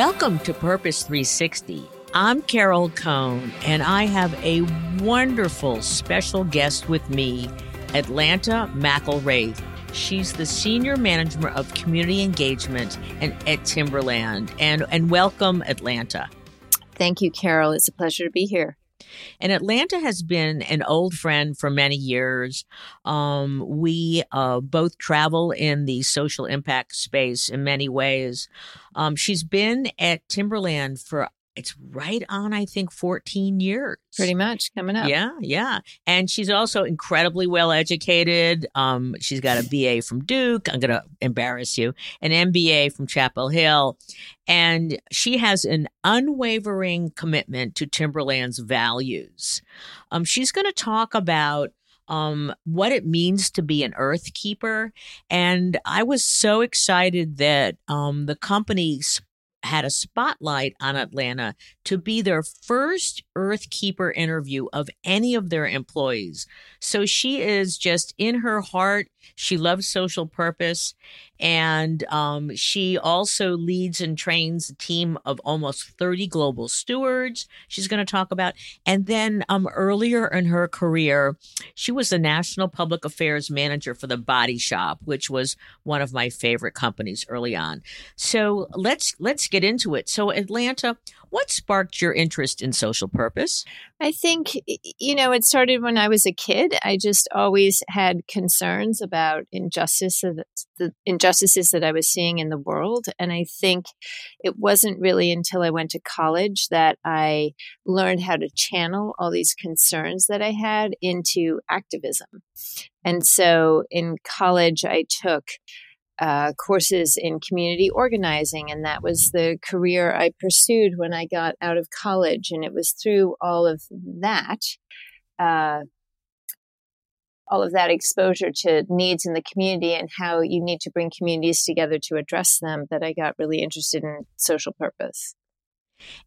Welcome to Purpose 360. I'm Carol Cone, and I have a wonderful special guest with me, Atlanta McIlwraith. She's the Senior Manager of Community Engagement and at Timberland. And, and welcome, Atlanta. Thank you, Carol. It's a pleasure to be here. And Atlanta has been an old friend for many years. Um, we uh, both travel in the social impact space in many ways. Um, she's been at Timberland for it's right on, I think, 14 years. Pretty much coming up. Yeah, yeah. And she's also incredibly well educated. Um, she's got a BA from Duke. I'm going to embarrass you, an MBA from Chapel Hill. And she has an unwavering commitment to Timberland's values. Um, she's going to talk about um, what it means to be an earth keeper. And I was so excited that um, the company had a spotlight on Atlanta to be their first Earthkeeper interview of any of their employees. So she is just in her heart. She loves social purpose. And um, she also leads and trains a team of almost 30 global stewards, she's going to talk about. And then um, earlier in her career, she was the National Public Affairs Manager for the Body Shop, which was one of my favorite companies early on. So let's let's get into it. So Atlanta, what sparked your interest in social purpose? I think, you know, it started when I was a kid. I just always had concerns about injustice, the injustices that I was seeing in the world. And I think it wasn't really until I went to college that I learned how to channel all these concerns that I had into activism. And so in college, I took uh, courses in community organizing, and that was the career I pursued when I got out of college. And it was through all of that, uh, all of that exposure to needs in the community and how you need to bring communities together to address them, that I got really interested in social purpose.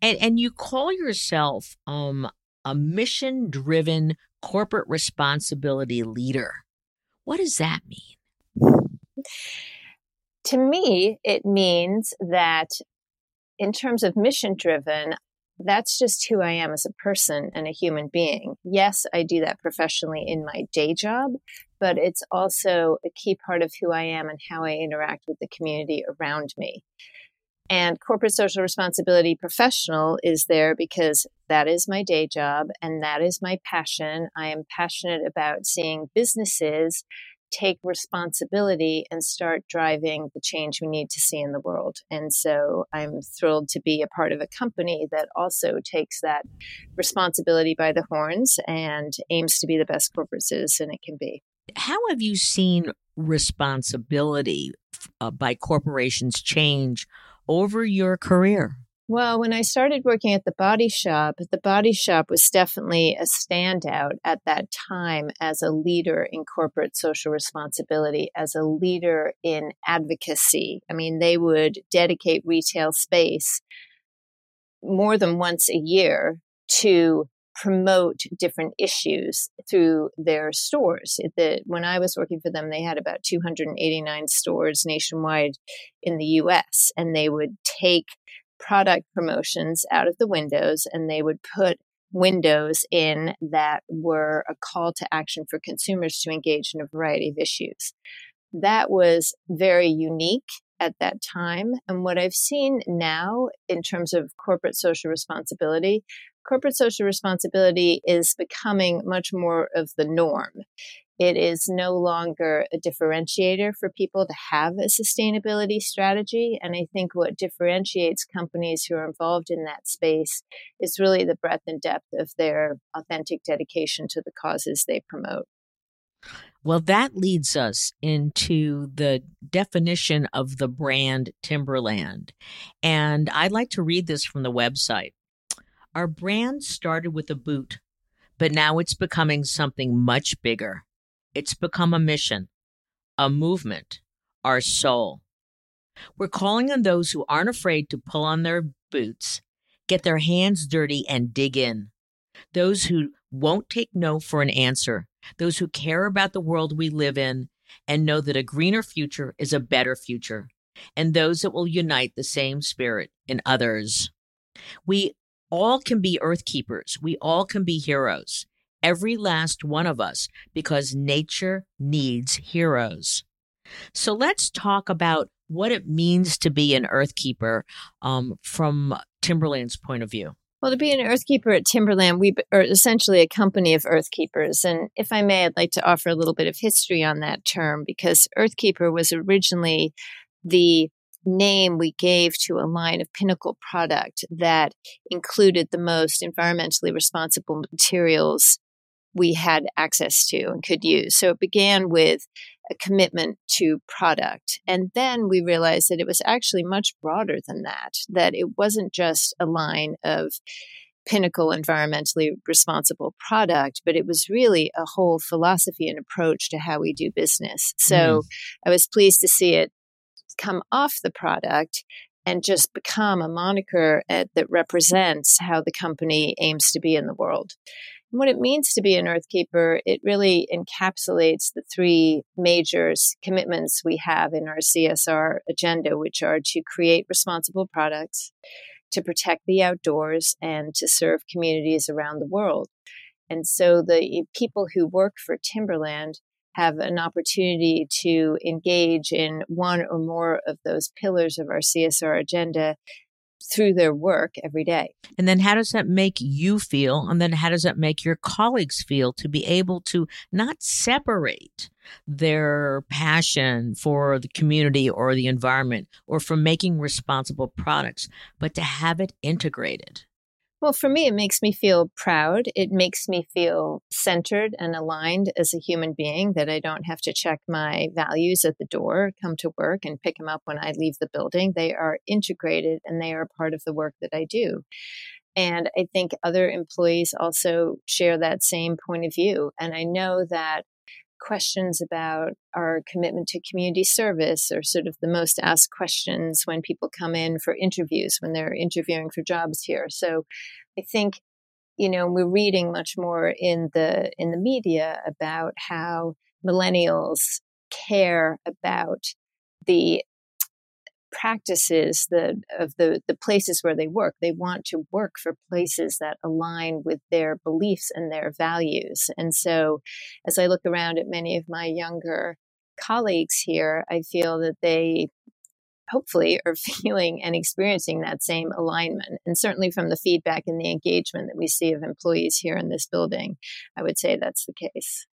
And and you call yourself um, a mission driven corporate responsibility leader. What does that mean? To me, it means that in terms of mission driven, that's just who I am as a person and a human being. Yes, I do that professionally in my day job, but it's also a key part of who I am and how I interact with the community around me. And corporate social responsibility professional is there because that is my day job and that is my passion. I am passionate about seeing businesses take responsibility and start driving the change we need to see in the world. And so I'm thrilled to be a part of a company that also takes that responsibility by the horns and aims to be the best corporate citizen it can be. How have you seen responsibility uh, by corporations change over your career? Well, when I started working at the body shop, the body shop was definitely a standout at that time as a leader in corporate social responsibility, as a leader in advocacy. I mean, they would dedicate retail space more than once a year to promote different issues through their stores. The, when I was working for them, they had about 289 stores nationwide in the US, and they would take product promotions out of the windows and they would put windows in that were a call to action for consumers to engage in a variety of issues. That was very unique at that time. And what I've seen now in terms of corporate social responsibility, corporate social responsibility is becoming much more of the norm. It is no longer a differentiator for people to have a sustainability strategy. And I think what differentiates companies who are involved in that space is really the breadth and depth of their authentic dedication to the causes they promote. Well, that leads us into the definition of the brand Timberland. And I'd like to read this from the website. Our brand started with a boot, but now it's becoming something much bigger. It's become a mission, a movement, our soul. We're calling on those who aren't afraid to pull on their boots, get their hands dirty, and dig in. Those who won't take no for an answer, those who care about the world we live in and know that a greener future is a better future, and those that will unite the same spirit in others. We all can be earth keepers. We all can be heroes every last one of us, because nature needs heroes. So let's talk about what it means to be an earthkeeper um, from Timberland's point of view. Well, to be an earthkeeper at Timberland, we are essentially a company of earthkeepers. And if I may, I'd like to offer a little bit of history on that term because earthkeeper was originally the name we gave to a line of pinnacle product that included the most environmentally responsible materials we had access to and could use. So it began with a commitment to product. And then we realized that it was actually much broader than that, that it wasn't just a line of pinnacle environmentally responsible product, but it was really a whole philosophy and approach to how we do business. So mm. I was pleased to see it come off the product and just become a moniker at, that represents how the company aims to be in the world what it means to be an earth keeper, it really encapsulates the three major commitments we have in our CSR agenda, which are to create responsible products, to protect the outdoors, and to serve communities around the world. And so the people who work for Timberland have an opportunity to engage in one or more of those pillars of our CSR agenda through their work every day. And then how does that make you feel? And then how does that make your colleagues feel to be able to not separate their passion for the community or the environment or for making responsible products, but to have it integrated? Well, for me, it makes me feel proud. It makes me feel centered and aligned as a human being that I don't have to check my values at the door, come to work and pick them up when I leave the building. They are integrated and they are part of the work that I do. And I think other employees also share that same point of view. And I know that questions about our commitment to community service are sort of the most asked questions when people come in for interviews, when they're interviewing for jobs here. So I think, you know, we're reading much more in the in the media about how millennials care about the practices the of the the places where they work. They want to work for places that align with their beliefs and their values. And so as i look around at many of my younger colleagues here i feel that they hopefully are feeling and experiencing that same alignment. And certainly from the feedback and the engagement that we see of employees here in this building i would say that's the case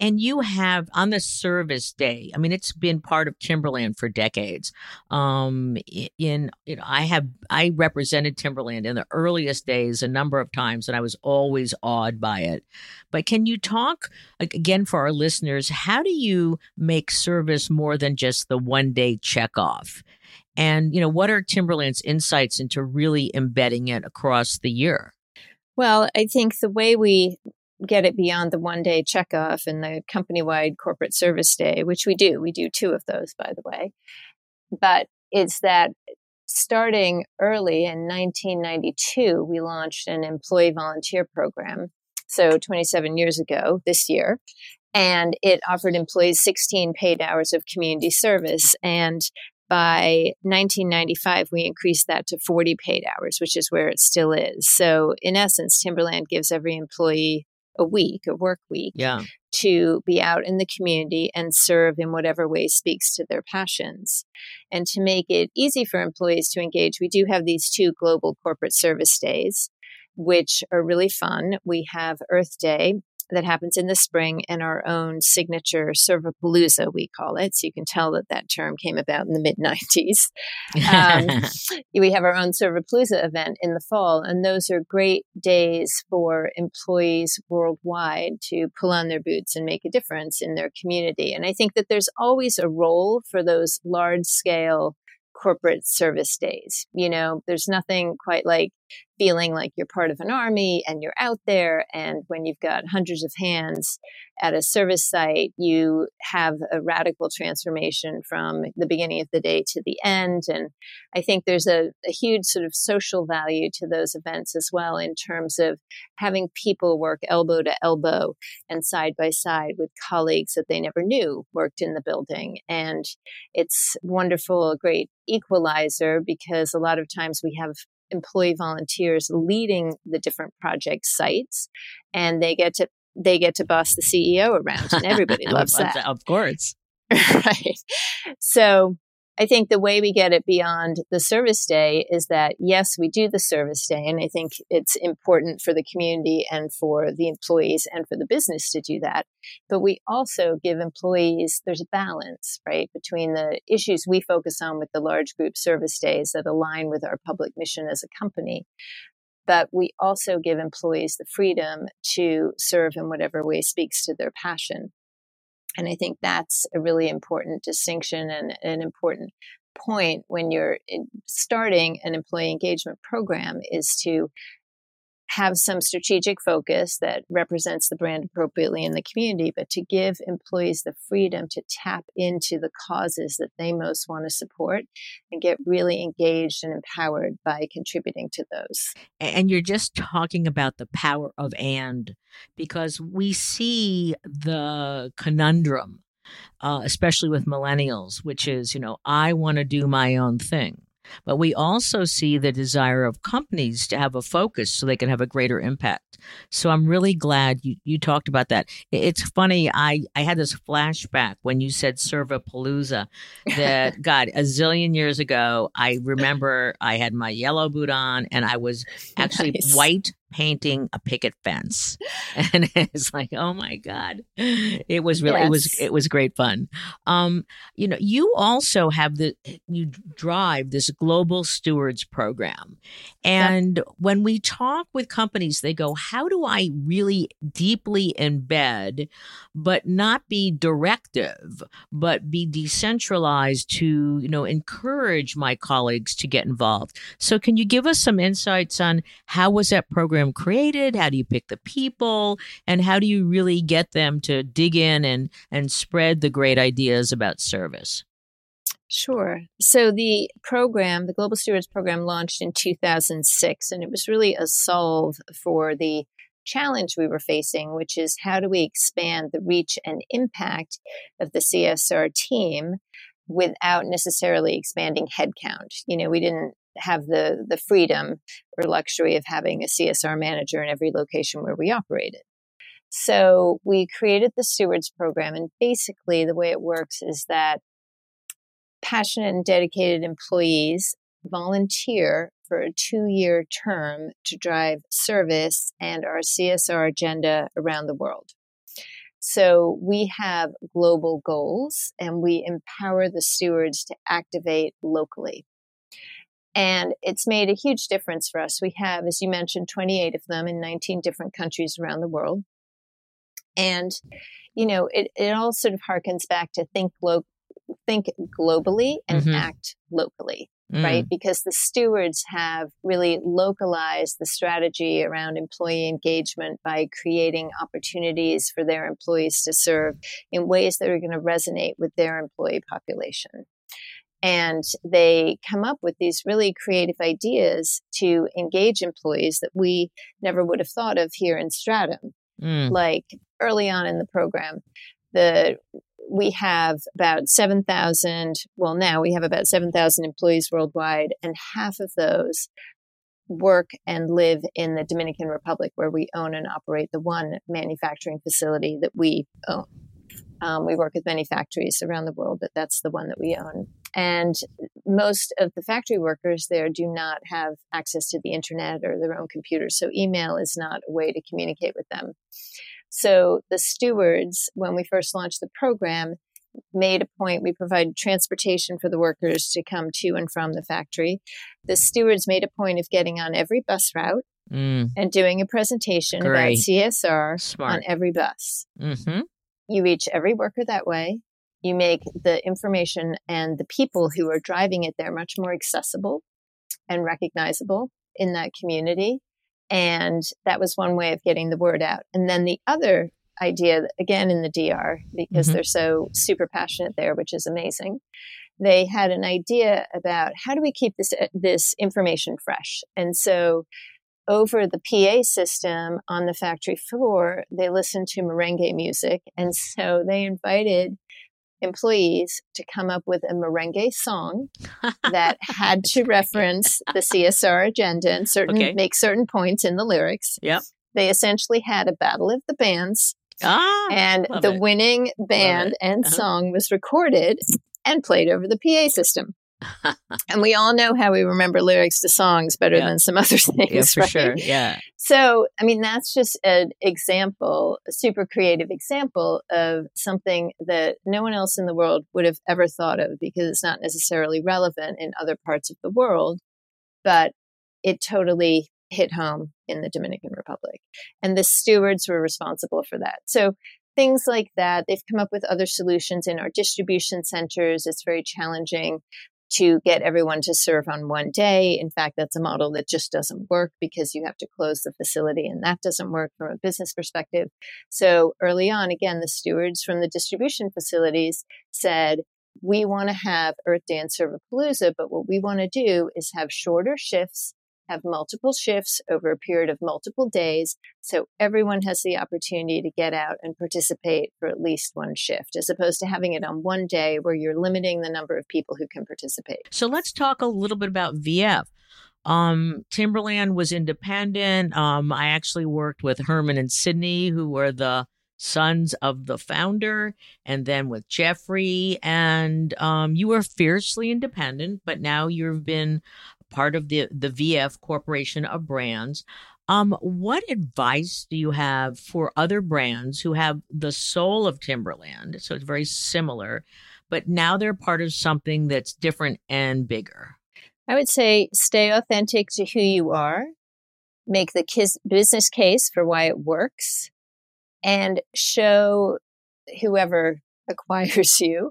and you have on the service day, I mean, it's been part of Timberland for decades. Um, in, you know, I have, I represented Timberland in the earliest days a number of times, and I was always awed by it. But can you talk again for our listeners? How do you make service more than just the one day check off? And, you know, what are Timberland's insights into really embedding it across the year? Well, I think the way we get it beyond the one day checkoff and the company wide corporate service day, which we do. We do two of those, by the way. But it's that starting early in 1992, we launched an employee volunteer program. So 27 years ago this year. And it offered employees 16 paid hours of community service. And by 1995, we increased that to 40 paid hours, which is where it still is. So, in essence, Timberland gives every employee a week, a work week, yeah. to be out in the community and serve in whatever way speaks to their passions. And to make it easy for employees to engage, we do have these two global corporate service days. which are really fun. We have Earth Day, that happens in the spring and our own signature Servapalooza, we call it. So you can tell that that term came about in the mid 90s. Um, we have our own Servapalooza event in the fall, and those are great days for employees worldwide to pull on their boots and make a difference in their community. And I think that there's always a role for those large scale corporate service days. You know, there's nothing quite like feeling like you're part of an army and you're out there. And when you've got hundreds of hands at a service site, you have a radical transformation from the beginning of the day to the end. And I think there's a, a huge sort of social value to those events as well in terms of having people work elbow to elbow and side by side with colleagues that they never knew worked in the building. And it's wonderful, a great equalizer because a lot of times we have employee volunteers leading the different project sites and they get to they get to boss the CEO around and everybody loves that. Of course. right. So I think the way we get it beyond the service day is that yes, we do the service day. And I think it's important for the community and for the employees and for the business to do that. But we also give employees, there's a balance, right, between the issues we focus on with the large group service days that align with our public mission as a company. But we also give employees the freedom to serve in whatever way speaks to their passion. And I think that's a really important distinction and an important point when you're starting an employee engagement program is to have some strategic focus that represents the brand appropriately in the community, but to give employees the freedom to tap into the causes that they most want to support and get really engaged and empowered by contributing to those. And you're just talking about the power of and because we see the conundrum. Uh, especially with millennials, which is, you know, I want to do my own thing. But we also see the desire of companies to have a focus so they can have a greater impact. So I'm really glad you, you talked about that. It's funny, I, I had this flashback when you said Servapalooza that, God, a zillion years ago, I remember I had my yellow boot on and I was actually nice. white painting a picket fence. And it's like oh my god. It was really yes. it was it was great fun. Um you know you also have the you drive this global stewards program. And yep. when we talk with companies they go how do i really deeply embed but not be directive but be decentralized to you know encourage my colleagues to get involved? So can you give us some insights on how was that program program created? How do you pick the people? And how do you really get them to dig in and, and spread the great ideas about service? Sure. So the program, the Global Stewards Program, launched in 2006, and it was really a solve for the challenge we were facing, which is how do we expand the reach and impact of the CSR team without necessarily expanding headcount? You know, we didn't have the the freedom or luxury of having a CSR manager in every location where we operated. So we created the stewards program and basically the way it works is that passionate and dedicated employees volunteer for a two year term to drive service and our CSR agenda around the world. So we have global goals and we empower the stewards to activate locally. And it's made a huge difference for us. We have, as you mentioned, 28 of them in 19 different countries around the world. And, you know, it, it all sort of harkens back to think, lo- think globally and mm-hmm. act locally. Mm. Right. Because the stewards have really localized the strategy around employee engagement by creating opportunities for their employees to serve in ways that are going to resonate with their employee population and they come up with these really creative ideas to engage employees that we never would have thought of here in Stratham. Mm. Like early on in the program, the we have about 7,000, well, now we have about 7,000 employees worldwide, and half of those work and live in the Dominican Republic, where we own and operate the one manufacturing facility that we own. Um, we work with many factories around the world, but that's the one that we own And most of the factory workers there do not have access to the internet or their own computers. So email is not a way to communicate with them. So the stewards, when we first launched the program, made a point. We provided transportation for the workers to come to and from the factory. The stewards made a point of getting on every bus route mm. and doing a presentation Great. about CSR Smart. on every bus. Mm-hmm. You reach every worker that way. You make the information and the people who are driving it there much more accessible and recognizable in that community. And that was one way of getting the word out. And then the other idea, again in the DR, because mm-hmm. they're so super passionate there, which is amazing. They had an idea about how do we keep this this information fresh, and so over the PA system on the factory floor, they listened to merengue music, and so they invited employees to come up with a merengue song that had to reference the CSR agenda and certain okay. make certain points in the lyrics. Yep. They essentially had a battle of the bands. Ah, and the it. winning band and uh-huh. song was recorded and played over the PA system. and we all know how we remember lyrics to songs better yeah. than some other things. Yeah, for right? sure. Yeah. So, I mean, that's just an example, a super creative example of something that no one else in the world would have ever thought of because it's not necessarily relevant in other parts of the world, but it totally hit home in the Dominican Republic. And the stewards were responsible for that. So, things like that. They've come up with other solutions in our distribution centers. It's very challenging to get everyone to serve on one day. In fact, that's a model that just doesn't work because you have to close the facility and that doesn't work from a business perspective. So early on, again, the stewards from the distribution facilities said, we want to have Earth Day and Servapalooza, but what we want to do is have shorter shifts have multiple shifts over a period of multiple days. So everyone has the opportunity to get out and participate for at least one shift, as opposed to having it on one day where you're limiting the number of people who can participate. So let's talk a little bit about VF. Um, Timberland was independent. Um, I actually worked with Herman and Sidney, who were the sons of the founder, and then with Jeffrey. And um, you were fiercely independent, but now you've been part of the the VF Corporation of Brands. Um, what advice do you have for other brands who have the soul of Timberland? So it's very similar, but now they're part of something that's different and bigger. I would say stay authentic to who you are, make the kiss, business case for why it works, and show whoever acquires you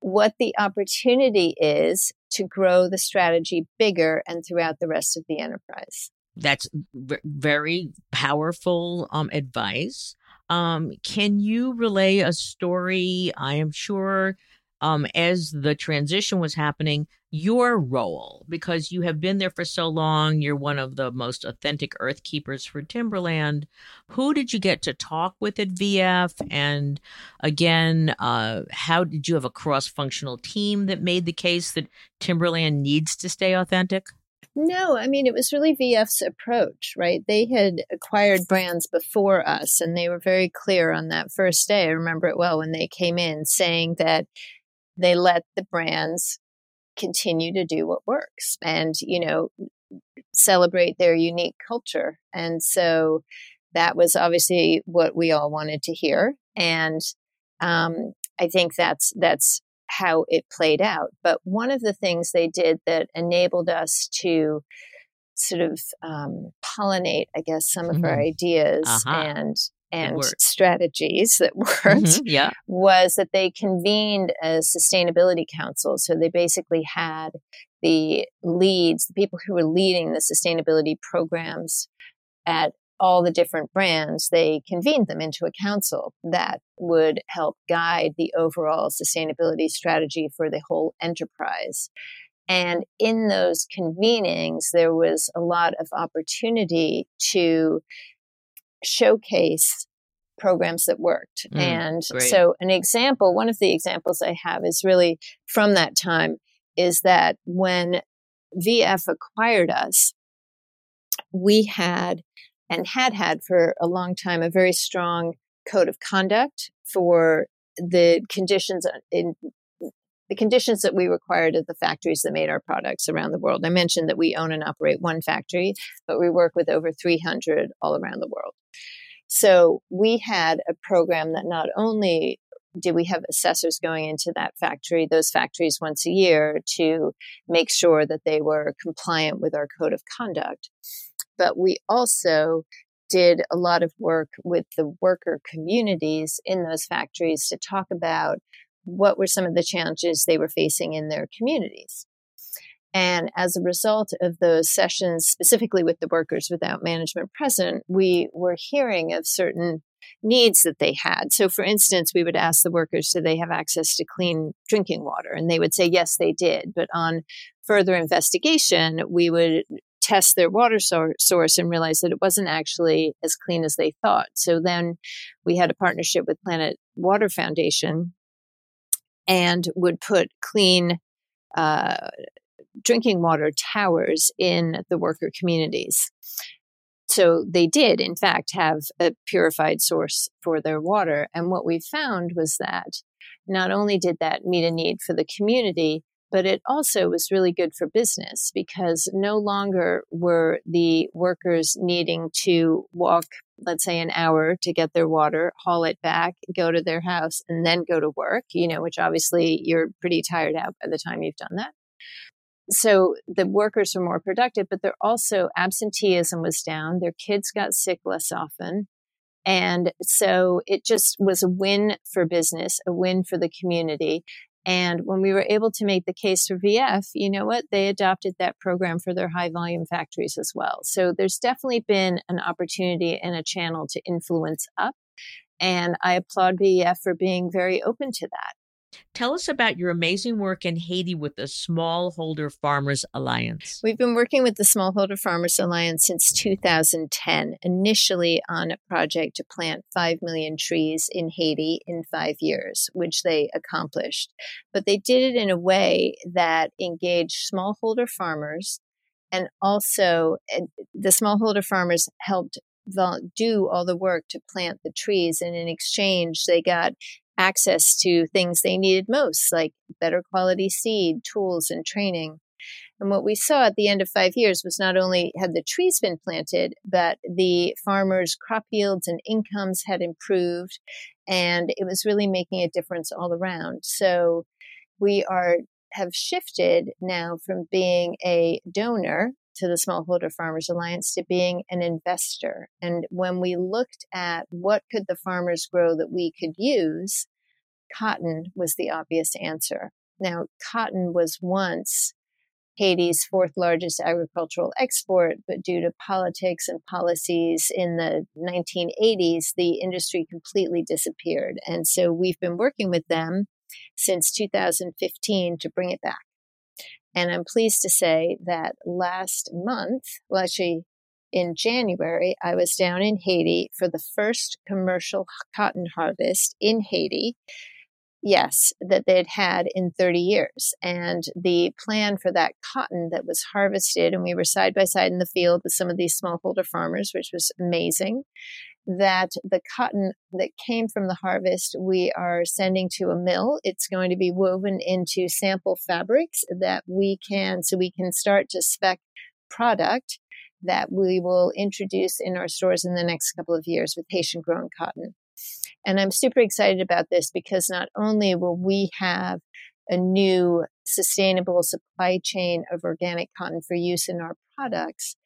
what the opportunity is to grow the strategy bigger and throughout the rest of the enterprise. That's very powerful um, advice. Um, can you relay a story? I am sure um, as the transition was happening, your role, because you have been there for so long, you're one of the most authentic earth keepers for Timberland. Who did you get to talk with at VF? And again, uh, how did you have a cross functional team that made the case that Timberland needs to stay authentic? No, I mean, it was really VF's approach, right? They had acquired brands before us, and they were very clear on that first day. I remember it well when they came in saying that they let the brands continue to do what works and, you know, celebrate their unique culture. And so that was obviously what we all wanted to hear. And um, I think that's that's how it played out. But one of the things they did that enabled us to sort of um, pollinate, I guess, some of mm-hmm. our ideas uh-huh. and and strategies that worked mm-hmm, yeah. was that they convened a sustainability council. So they basically had the leads, the people who were leading the sustainability programs at all the different brands, they convened them into a council that would help guide the overall sustainability strategy for the whole enterprise. And in those convenings, there was a lot of opportunity to showcase programs that worked. Mm, and great. so an example, one of the examples I have is really from that time is that when VF acquired us, we had and had had for a long time a very strong code of conduct for the conditions in the conditions that we required of the factories that made our products around the world. I mentioned that we own and operate one factory, but we work with over 300 all around the world. So we had a program that not only did we have assessors going into that factory, those factories once a year to make sure that they were compliant with our code of conduct, but we also did a lot of work with the worker communities in those factories to talk about what were some of the challenges they were facing in their communities. And as a result of those sessions, specifically with the workers without management present, we were hearing of certain needs that they had. So, for instance, we would ask the workers, do they have access to clean drinking water? And they would say, yes, they did. But on further investigation, we would test their water source and realize that it wasn't actually as clean as they thought. So then we had a partnership with Planet Water Foundation and would put clean uh, drinking water towers in the worker communities. So they did, in fact, have a purified source for their water. And what we found was that not only did that meet a need for the community, but it also was really good for business because no longer were the workers needing to walk, let's say, an hour to get their water, haul it back, go to their house, and then go to work, you know, which obviously you're pretty tired out by the time you've done that. So the workers were more productive, but they're also absenteeism was down. Their kids got sick less often. And so it just was a win for business, a win for the community. And when we were able to make the case for VF, you know what? They adopted that program for their high volume factories as well. So there's definitely been an opportunity and a channel to influence up. And I applaud VF for being very open to that. Tell us about your amazing work in Haiti with the Smallholder Farmers Alliance. We've been working with the Smallholder Farmers Alliance since 2010, initially on a project to plant 5 million trees in Haiti in five years, which they accomplished. But they did it in a way that engaged smallholder farmers and also the smallholder farmers helped do all the work to plant the trees and in exchange they got access to things they needed most, like better quality seed, tools, and training. And what we saw at the end of five years was not only had the trees been planted, but the farmers' crop yields and incomes had improved, and it was really making a difference all around. So we are have shifted now from being a donor to the Smallholder Farmers Alliance to being an investor. And when we looked at what could the farmers grow that we could use, cotton was the obvious answer. Now, cotton was once Haiti's fourth largest agricultural export, but due to politics and policies in the 1980s, the industry completely disappeared. And so we've been working with them since 2015 to bring it back. And I'm pleased to say that last month, well, actually, in January, I was down in Haiti for the first commercial cotton harvest in Haiti. Yes, that they'd had in 30 years. And the plan for that cotton that was harvested, and we were side by side in the field with some of these smallholder farmers, which was amazing that the cotton that came from the harvest we are sending to a mill. It's going to be woven into sample fabrics that we can, so we can start to spec product that we will introduce in our stores in the next couple of years with Haitian grown cotton. And I'm super excited about this because not only will we have a new sustainable supply chain of organic cotton for use in our products,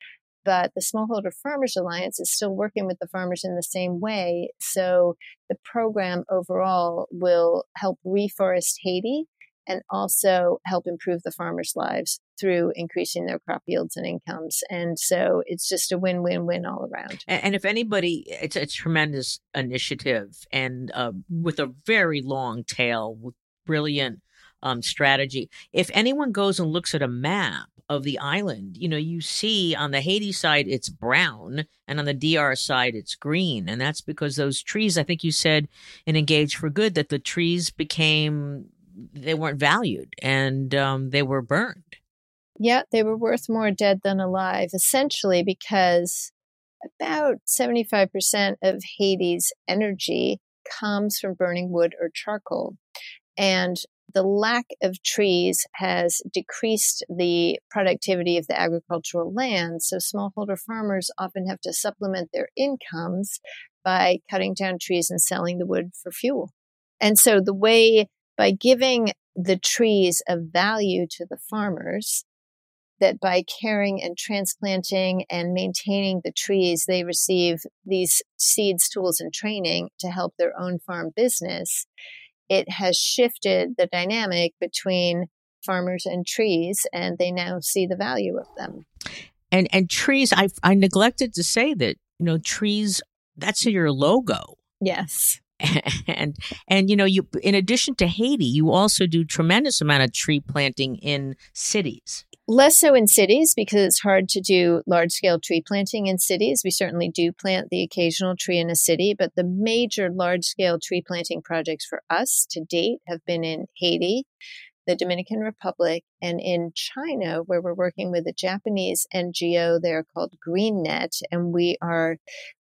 but the Smallholder Farmers Alliance is still working with the farmers in the same way. So the program overall will help reforest Haiti and also help improve the farmers' lives through increasing their crop yields and incomes. And so it's just a win win win all around. And, if anybody, it's a tremendous initiative and uh, with a very long tail, with brilliant um, strategy. If anyone goes and looks at a map, of the island. You know, you see on the Haiti side it's brown and on the DR side it's green. And that's because those trees, I think you said in Engage for Good that the trees became, they weren't valued and um, they were burned. Yeah, they were worth more dead than alive, essentially because about 75% of Haiti's energy comes from burning wood or charcoal. And the lack of trees has decreased the productivity of the agricultural land. So smallholder farmers often have to supplement their incomes by cutting down trees and selling the wood for fuel. And so the way by giving the trees a value to the farmers, that by caring and transplanting and maintaining the trees, they receive these seeds, tools, and training to help their own farm business. It has shifted the dynamic between farmers and trees, and they now see the value of them. And and trees, I I neglected to say that you know trees. That's your logo. Yes. and and you know you in addition to Haiti, you also do tremendous amount of tree planting in cities. Less so in cities because it's hard to do large scale tree planting in cities. We certainly do plant the occasional tree in a city, but the major large scale tree planting projects for us to date have been in Haiti, the Dominican Republic, and in China, where we're working with a Japanese NGO there called GreenNet, and we are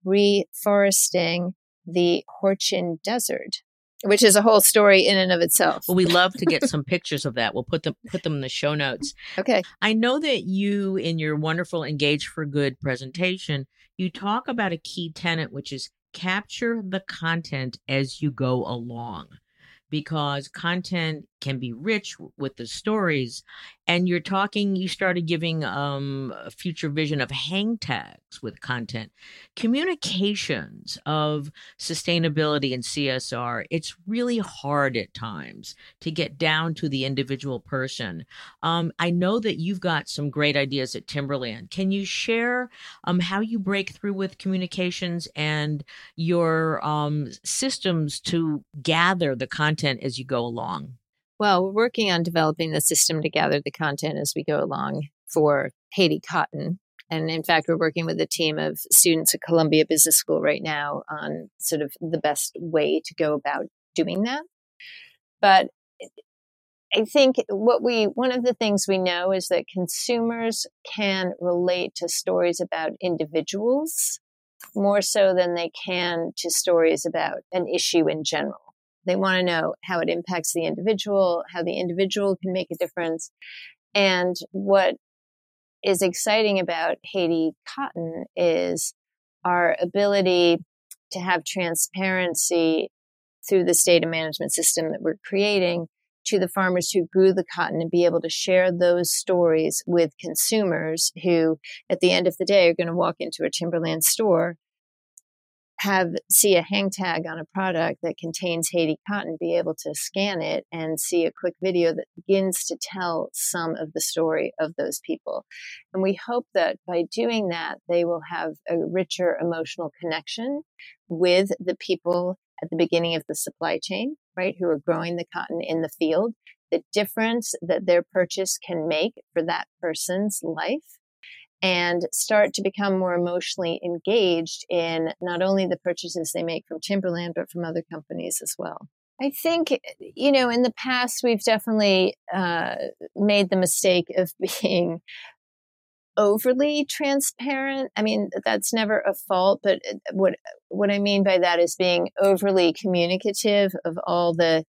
reforesting the Horqin Desert which is a whole story in and of itself. Well, we love to get some pictures of that. We'll put them put them in the show notes. Okay. I know that you in your wonderful Engage for Good presentation, you talk about a key tenet which is capture the content as you go along because content can be rich with the stories and you're talking you started giving um, a future vision of hang tags with content. Communications of sustainability and csr it's really hard at times to get down to the individual person. Um, i know that you've got some great ideas at timberland. Can you share um, how you break through with communications and your um, systems to gather the content as you go along well, we're working on developing the system to gather the content as we go along for Haiti Cotton. And in fact, we're working with a team of students at Columbia Business School right now on sort of the best way to go about doing that. But I think what we, one of the things we know is that consumers can relate to stories about individuals more so than they can to stories about an issue in general. They want to know how it impacts the individual, how the individual can make a difference. And what is exciting about Haiti cotton is our ability to have transparency through this data management system that we're creating to the farmers who grew the cotton and be able to share those stories with consumers who at the end of the day are going to walk into a timberland store have see a hang tag on a product that contains Haiti cotton, be able to scan it and see a quick video that begins to tell some of the story of those people. And we hope that by doing that, they will have a richer emotional connection with the people at the beginning of the supply chain, right? Who are growing the cotton in the field, the difference that their purchase can make for that person's life and start to become more emotionally engaged in not only the purchases they make from Timberland, but from other companies as well. I think, you know, in the past, we've definitely uh, made the mistake of being overly transparent. I mean, that's never a fault, but uh, what what I mean by that is being overly communicative of all the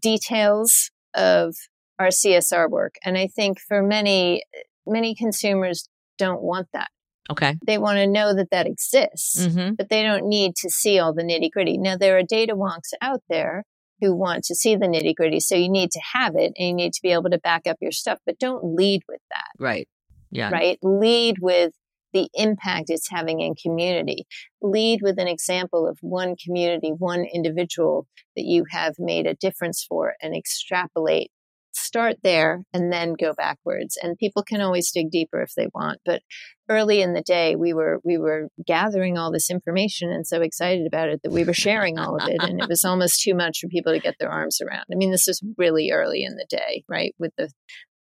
details of our CSR work. And I think for many many consumers don't want that. Okay. They want to know that that exists, mm-hmm. but they don't need to see all the nitty gritty. Now, there are data wonks out there who want to see the nitty gritty. So you need to have it and you need to be able to back up your stuff, but don't lead with that. Right. Yeah. Right. Lead with the impact it's having in community. Lead with an example of one community, one individual that you have made a difference for and extrapolate start there and then go backwards. And people can always dig deeper if they want but early in the day we were we were gathering all this information and so excited about it that we were sharing all of it and it was almost too much for people to get their arms around. I mean this was really early in the day right with the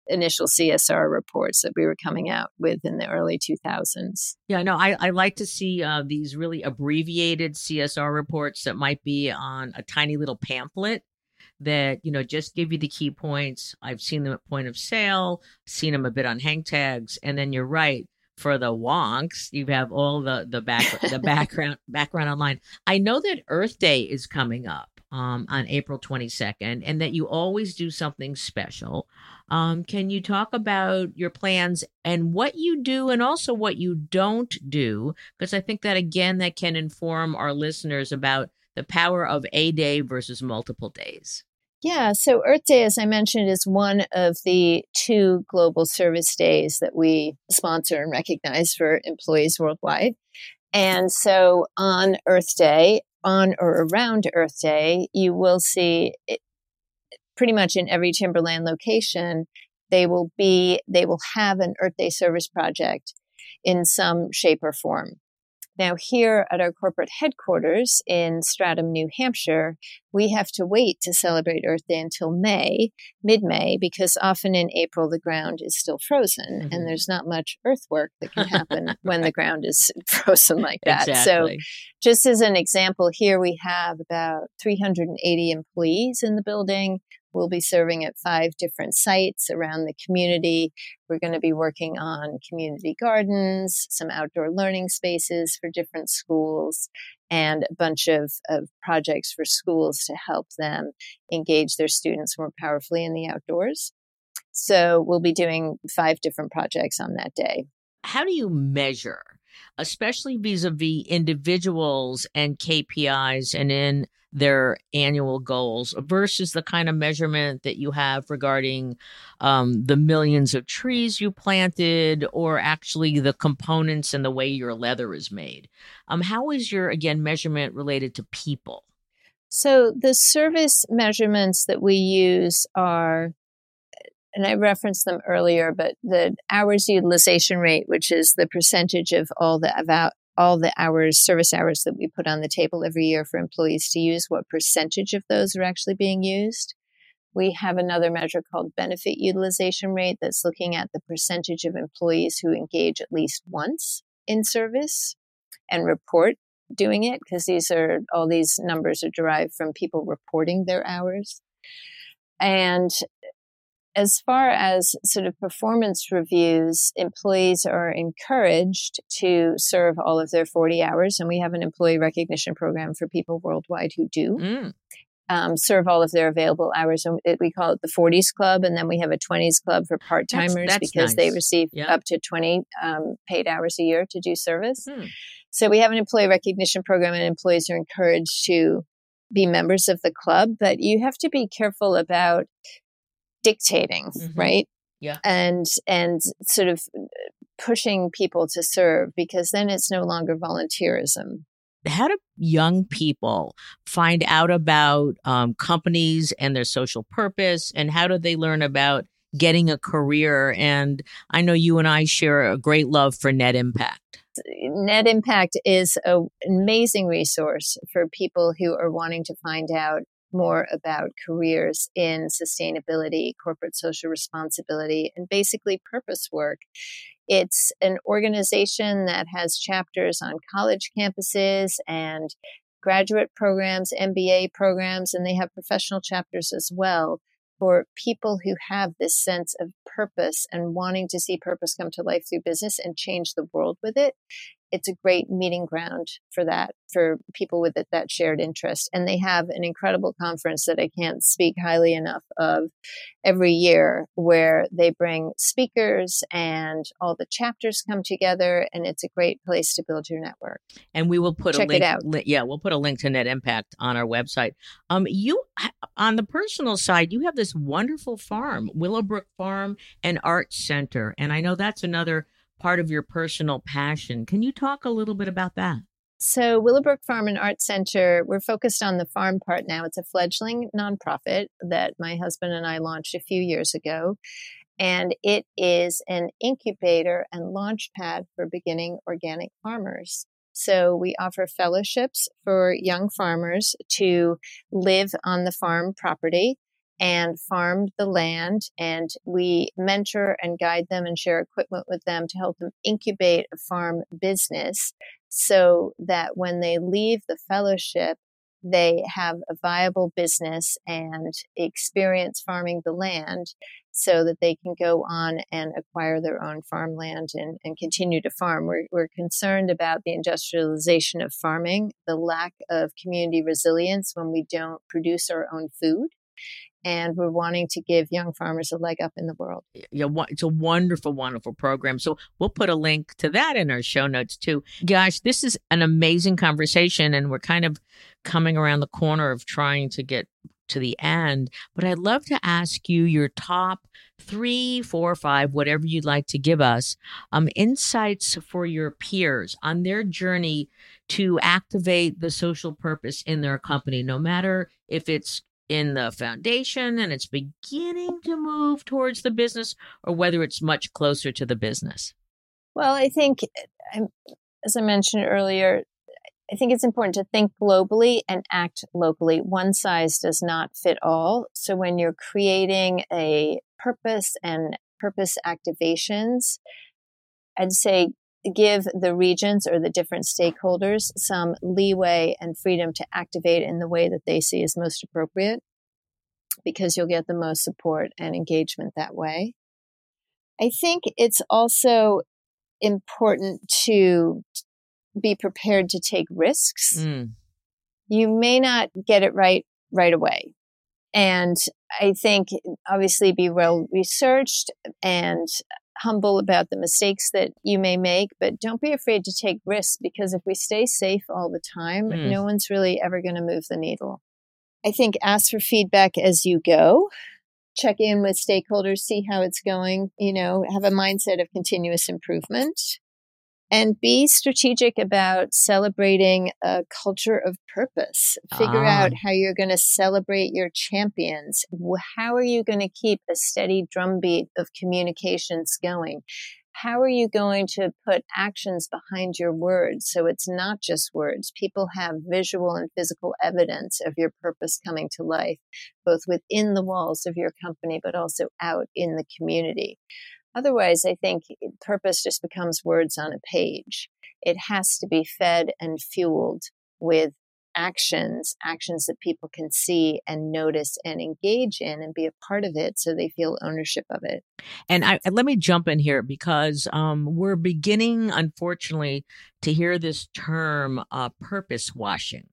initial csr reports that we were coming out with in the early 2000s yeah no i, I like to see uh, these really abbreviated csr reports that might be on a tiny little pamphlet that you know just give you the key points i've seen them at point of sale seen them a bit on hang tags and then you're right for the wonks you have all the the back the background background online i know that earth day is coming up um, on April 22nd, and that you always do something special. Um, can you talk about your plans and what you do and also what you don't do? Because I think that, again, that can inform our listeners about the power of a day versus multiple days. Yeah, so Earth Day, as I mentioned, is one of the two global service days that we sponsor and recognize for employees worldwide. And so on Earth Day, on or around Earth Day, you will see it, pretty much in every Timberland location, they will be, they will have an Earth Day service project in some shape or form. Now, here at our corporate headquarters in Stratham, New Hampshire, we have to wait to celebrate Earth Day until May, mid May, because often in April the ground is still frozen mm-hmm. and there's not much earthwork that can happen when the ground is frozen like that. Exactly. So, just as an example, here we have about 380 employees in the building. We'll be serving at five different sites around the community. We're going to be working on community gardens, some outdoor learning spaces for different schools, and a bunch of, of projects for schools to help them engage their students more powerfully in the outdoors. So we'll be doing five different projects on that day. How do you measure, especially vis a vis individuals and KPIs and in their annual goals versus the kind of measurement that you have regarding um, the millions of trees you planted or actually the components and the way your leather is made. Um, how is your, again, measurement related to people? So the service measurements that we use are and I referenced them earlier, but the hours utilization rate, which is the percentage of all the about all the hours, service hours that we put on the table every year for employees to use, what percentage of those are actually being used. We have another measure called benefit utilization rate that's looking at the percentage of employees who engage at least once in service and report doing it because these are all these numbers are derived from people reporting their hours. And as far as sort of performance reviews, employees are encouraged to serve all of their 40 hours. And we have an employee recognition program for people worldwide who do. Mm. Um, serve all of their available hours. And we call it the 40s Club. And then we have a 20s Club for part timers because nice. they receive yep. up to 20 um, paid hours a year to do service. Mm. So we have an employee recognition program, and employees are encouraged to be members of the club. But you have to be careful about dictating, mm-hmm. right? Yeah. And and sort of pushing people to serve because then it's no longer volunteerism. How do young people find out about um, companies and their social purpose, and how do they learn about getting a career? And I know you and I share a great love for Net Impact. Net Impact is an amazing resource for people who are wanting to find out more about careers in sustainability, corporate social responsibility, and basically purpose work. It's an organization that has chapters on college campuses and graduate programs, MBA programs, and they have professional chapters as well for people who have this sense of purpose and wanting to see purpose come to life through business and change the world with it it's a great meeting ground for that for people with that shared interest. And they have an incredible conference that i can't speak highly enough of every year where they bring speakers and all the chapters come together and it's a great place to build your network. And we will put Check a link it out. Li- yeah we'll put a link to net impact on our website. Um you on the personal side you have this wonderful farm willowbrook farm and art center and i know that's another part of your personal passion. Can you talk a little bit about that? So, Willowbrook Farm and Art Center, we're focused on the farm part now. It's a fledgling nonprofit that my husband and I launched a few years ago. And it is an incubator and launch pad for beginning organic farmers. So we offer fellowships for young farmers to live on the farm property and farm the land. And we mentor and guide them and share equipment with them to help them incubate a farm business so that when they leave the fellowship, they have a viable business and experience farming the land so that they can go on and acquire their own farmland and, and continue to farm. We're, we're concerned about the industrialization of farming, the lack of community resilience when we don't produce our own food and we're wanting to give young farmers a leg up in the world. Yeah, it's a wonderful, wonderful program. So we'll put a link to that in our show notes too. Gosh, this is an amazing conversation, and we're kind of coming around the corner of trying to get to the end. But I'd love to ask you your top three, four, five, whatever you'd like to give us, um, insights for your peers on their journey to activate the social purpose in their company, no matter if it's in the foundation and it's beginning to move towards the business or whether it's much closer to the business? Well, I think, um, as I mentioned earlier, I think it's important to think globally and act locally. One size does not fit all. So when you're creating a purpose and purpose activations, I'd say give the regions or the different stakeholders some leeway and freedom to activate in the way that they see is most appropriate because you'll get the most support and engagement that way. I think it's also important to be prepared to take risks. Mm. You may not get it right right away. And I think obviously be well researched and humble about the mistakes that you may make, but don't be afraid to take risks because if we stay safe all the time, mm. no one's really ever going to move the needle. I think ask for feedback as you go. Check in with stakeholders, see how it's going, you know, have a mindset of continuous improvement and be strategic about celebrating a culture of purpose. Figure ah. out how you're going to celebrate your champions. How are you going to keep a steady drumbeat of communications going? How are you going to put actions behind your words so it's not just words? People have visual and physical evidence of your purpose coming to life, both within the walls of your company, but also out in the community. Otherwise, I think purpose just becomes words on a page. It has to be fed and fueled with actions, actions that people can see and notice and engage in and be a part of it so they feel ownership of it. And I, let me jump in here because um, we're beginning, unfortunately, to hear this term uh, purpose washing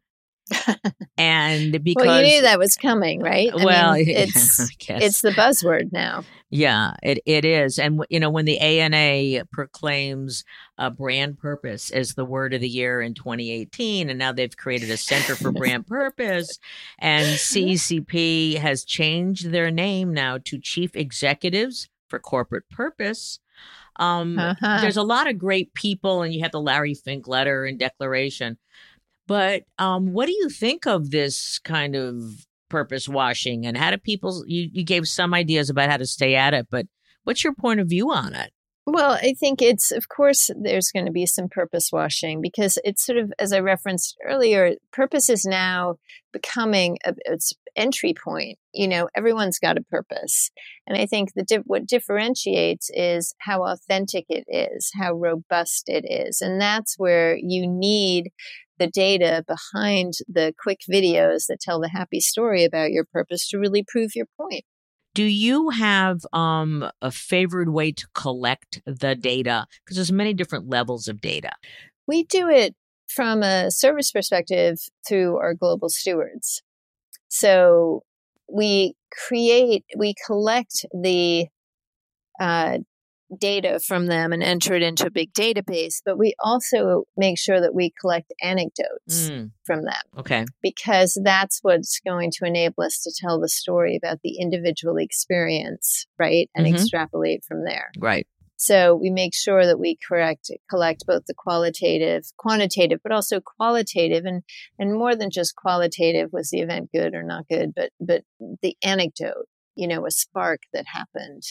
and because well, you knew that was coming, right? I well, mean, it's it's the buzzword now. Yeah, it it is, and you know when the ANA proclaims a brand purpose as the word of the year in 2018, and now they've created a Center for Brand Purpose, and CCP has changed their name now to Chief Executives for Corporate Purpose. Um, uh-huh. There's a lot of great people, and you have the Larry Fink letter and declaration. But um, what do you think of this kind of purpose washing and how do people you, you gave some ideas about how to stay at it, but what's your point of view on it? Well, I think it's, of course, there's going to be some purpose washing because it's sort of, as I referenced earlier, purpose is now becoming a, its entry point. You know, everyone's got a purpose. And I think the what differentiates is how authentic it is, how robust it is. And that's where you need the data behind the quick videos that tell the happy story about your purpose to really prove your point. Do you have um, a favored way to collect the data? Because there's many different levels of data. We do it from a service perspective through our global stewards. So we create, we collect the uh, data from them and enter it into a big database, but we also make sure that we collect anecdotes mm. from them. Okay. Because that's what's going to enable us to tell the story about the individual experience, right? And mm-hmm. extrapolate from there. Right. So we make sure that we correct collect both the qualitative, quantitative, but also qualitative and and more than just qualitative was the event good or not good, but but the anecdote, you know, a spark that happened.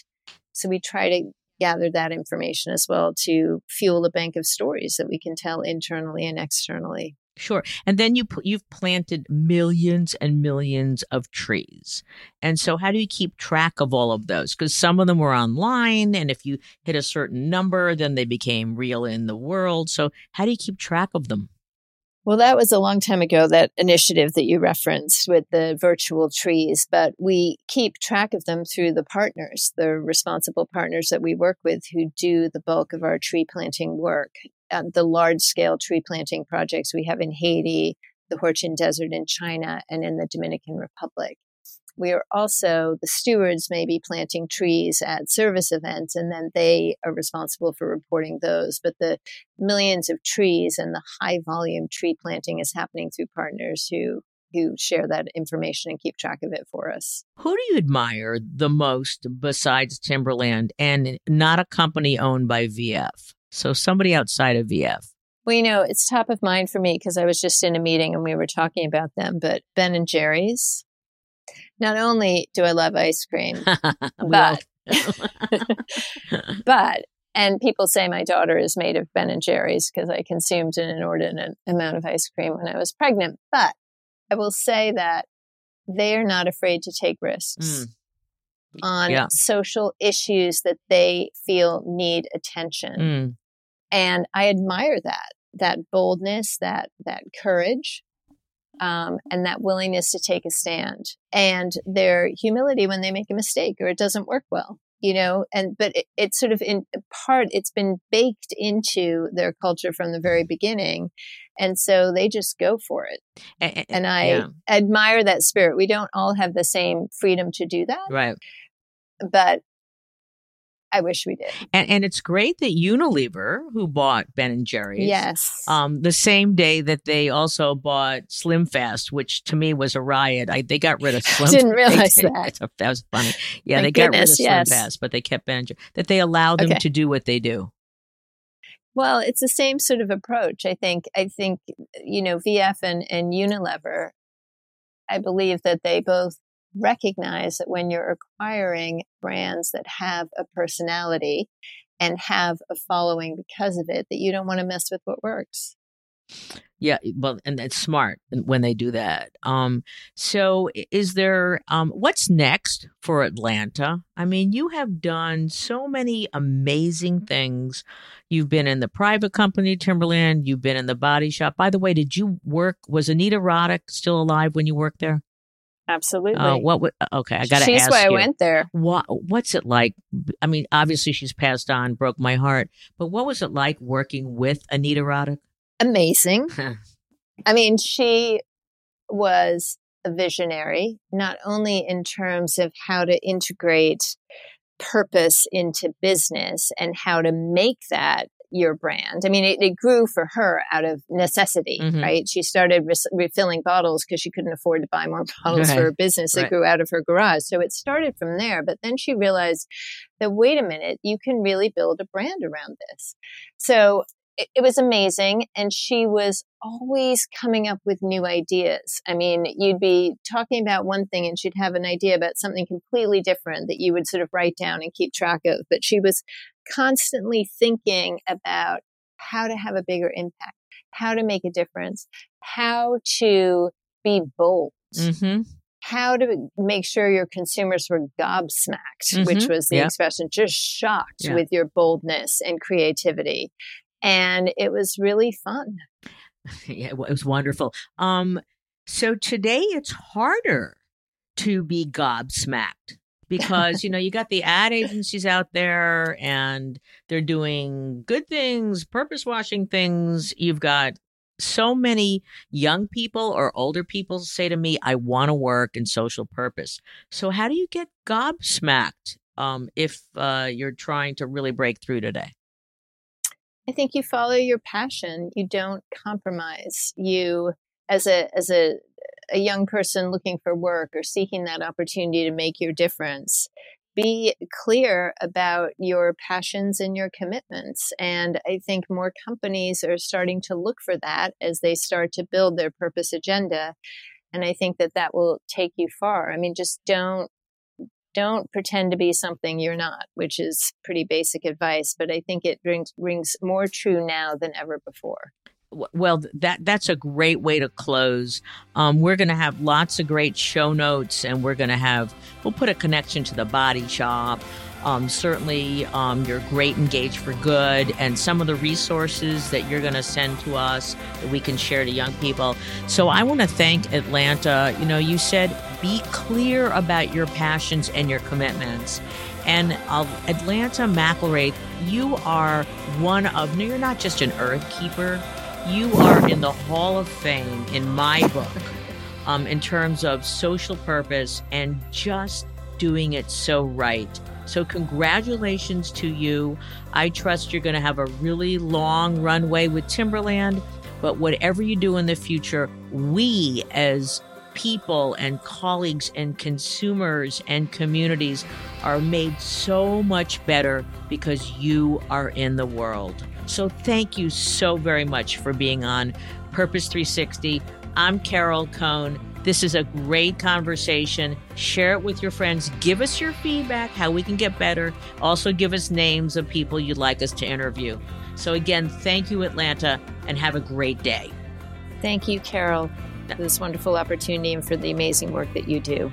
So we try to gather that information as well to fuel a bank of stories that we can tell internally and externally. Sure. And then you you've planted millions and millions of trees. And so how do you keep track of all of those? Cuz some of them were online and if you hit a certain number then they became real in the world. So how do you keep track of them? Well, that was a long time ago, that initiative that you referenced with the virtual trees, but we keep track of them through the partners, the responsible partners that we work with who do the bulk of our tree planting work. The large scale tree planting projects we have in Haiti, the Horqin Desert in China, and in the Dominican Republic we are also the stewards maybe planting trees at service events and then they are responsible for reporting those but the millions of trees and the high volume tree planting is happening through partners who who share that information and keep track of it for us. Who do you admire the most besides Timberland and not a company owned by VF? So somebody outside of VF. Well, you know, it's top of mind for me because I was just in a meeting and we were talking about them, but Ben and Jerry's not only do I love ice cream, but but and people say my daughter is made of Ben and Jerry's because I consumed an inordinate amount of ice cream when I was pregnant. But I will say that they are not afraid to take risks mm. on yeah. social issues that they feel need attention. Mm. And I admire that, that boldness, that, that courage um, and that willingness to take a stand and their humility when they make a mistake or it doesn't work well you know? And but it, it's sort of in part it's been baked into their culture from the very beginning. And so they just go for it. And, and i yeah. admire that spirit. We don't all have the same freedom to do that. Right. But I wish we did. And, and it's great that Unilever, who bought Ben and Jerry's, yes, um, the same day that they also bought Slim Fast, which to me was a riot. I, they got rid of Slim. Didn't realize that. that was funny. Yeah, they got rid of Slim yes. Fast, but they kept Ben and Jerry's. That they allowed them okay. to do what they do. Well, it's the same sort of approach. I think. I think you know VF and, and Unilever. I believe that they both recognize that when you're acquiring brands that have a personality and have a following because of it, that you don't want to mess with what works. Yeah, well, and it's smart when they do that. Um, so, is there um, what's next for Atlanta? I mean, you have done so many amazing things. You've been in the private company Timberland. You've been in the body shop. By the way, did you work? Was Anita Roddick still alive when you worked there? Absolutely. Uh, what would okay? I got to She's ask why you, I went there. What What's it like? I mean, obviously she's passed on, broke my heart. But what was it like working with Anita Roddick? Amazing. I mean, she was a visionary, not only in terms of how to integrate purpose into business and how to make that your brand. I mean, it, it grew for her out of necessity, mm-hmm. right? She started re- refilling bottles because she couldn't afford to buy more bottles right. for her business. It right. grew out of her garage. So it started from there. But then she realized that, wait a minute, you can really build a brand around this. So it, it was amazing. And she was always coming up with new ideas. I mean, you'd be talking about one thing and she'd have an idea about something completely different that you would sort of write down and keep track of. But she was constantly thinking about how to have a bigger impact, how to make a difference, how to be bold. Mm-hmm how to make sure your consumers were gobsmacked, mm-hmm. which was the yeah. expression, just shocked yeah. with your boldness and creativity and it was really fun. yeah, it was wonderful. Um, so today it's harder to be gobsmacked because you know you got the ad agencies out there and they're doing good things purpose washing things you've got so many young people or older people say to me i want to work in social purpose so how do you get gobsmacked um, if uh, you're trying to really break through today I think you follow your passion. You don't compromise. You, as a as a a young person looking for work or seeking that opportunity to make your difference, be clear about your passions and your commitments. And I think more companies are starting to look for that as they start to build their purpose agenda. And I think that that will take you far. I mean, just don't don't pretend to be something you're not, which is pretty basic advice, but I think it rings, rings more true now than ever before. Well, that that's a great way to close. Um, we're going to have lots of great show notes, and we're going to have we'll put a connection to the body shop. um, certainly um, your great Engage for Good and some of the resources that you're going to send to us that we can share to young people. So I want to thank Atlanta. You know, you said be clear about your passions and your commitments. And uh, Atlanta McIlwraith, you are one of, no, you're not just an earth keeper, you are in the Hall of Fame in my book um, in terms of social purpose and just doing it so right. So, congratulations to you. I trust you're going to have a really long runway with Timberland, but whatever you do in the future, we as people and colleagues and consumers and communities are made so much better because you are in the world. So, thank you so very much for being on Purpose 360. I'm Carol Cone. This is a great conversation. Share it with your friends. Give us your feedback, how we can get better. Also, give us names of people you'd like us to interview. So, again, thank you, Atlanta, and have a great day. Thank you, Carol, this wonderful opportunity and for the amazing work that you do.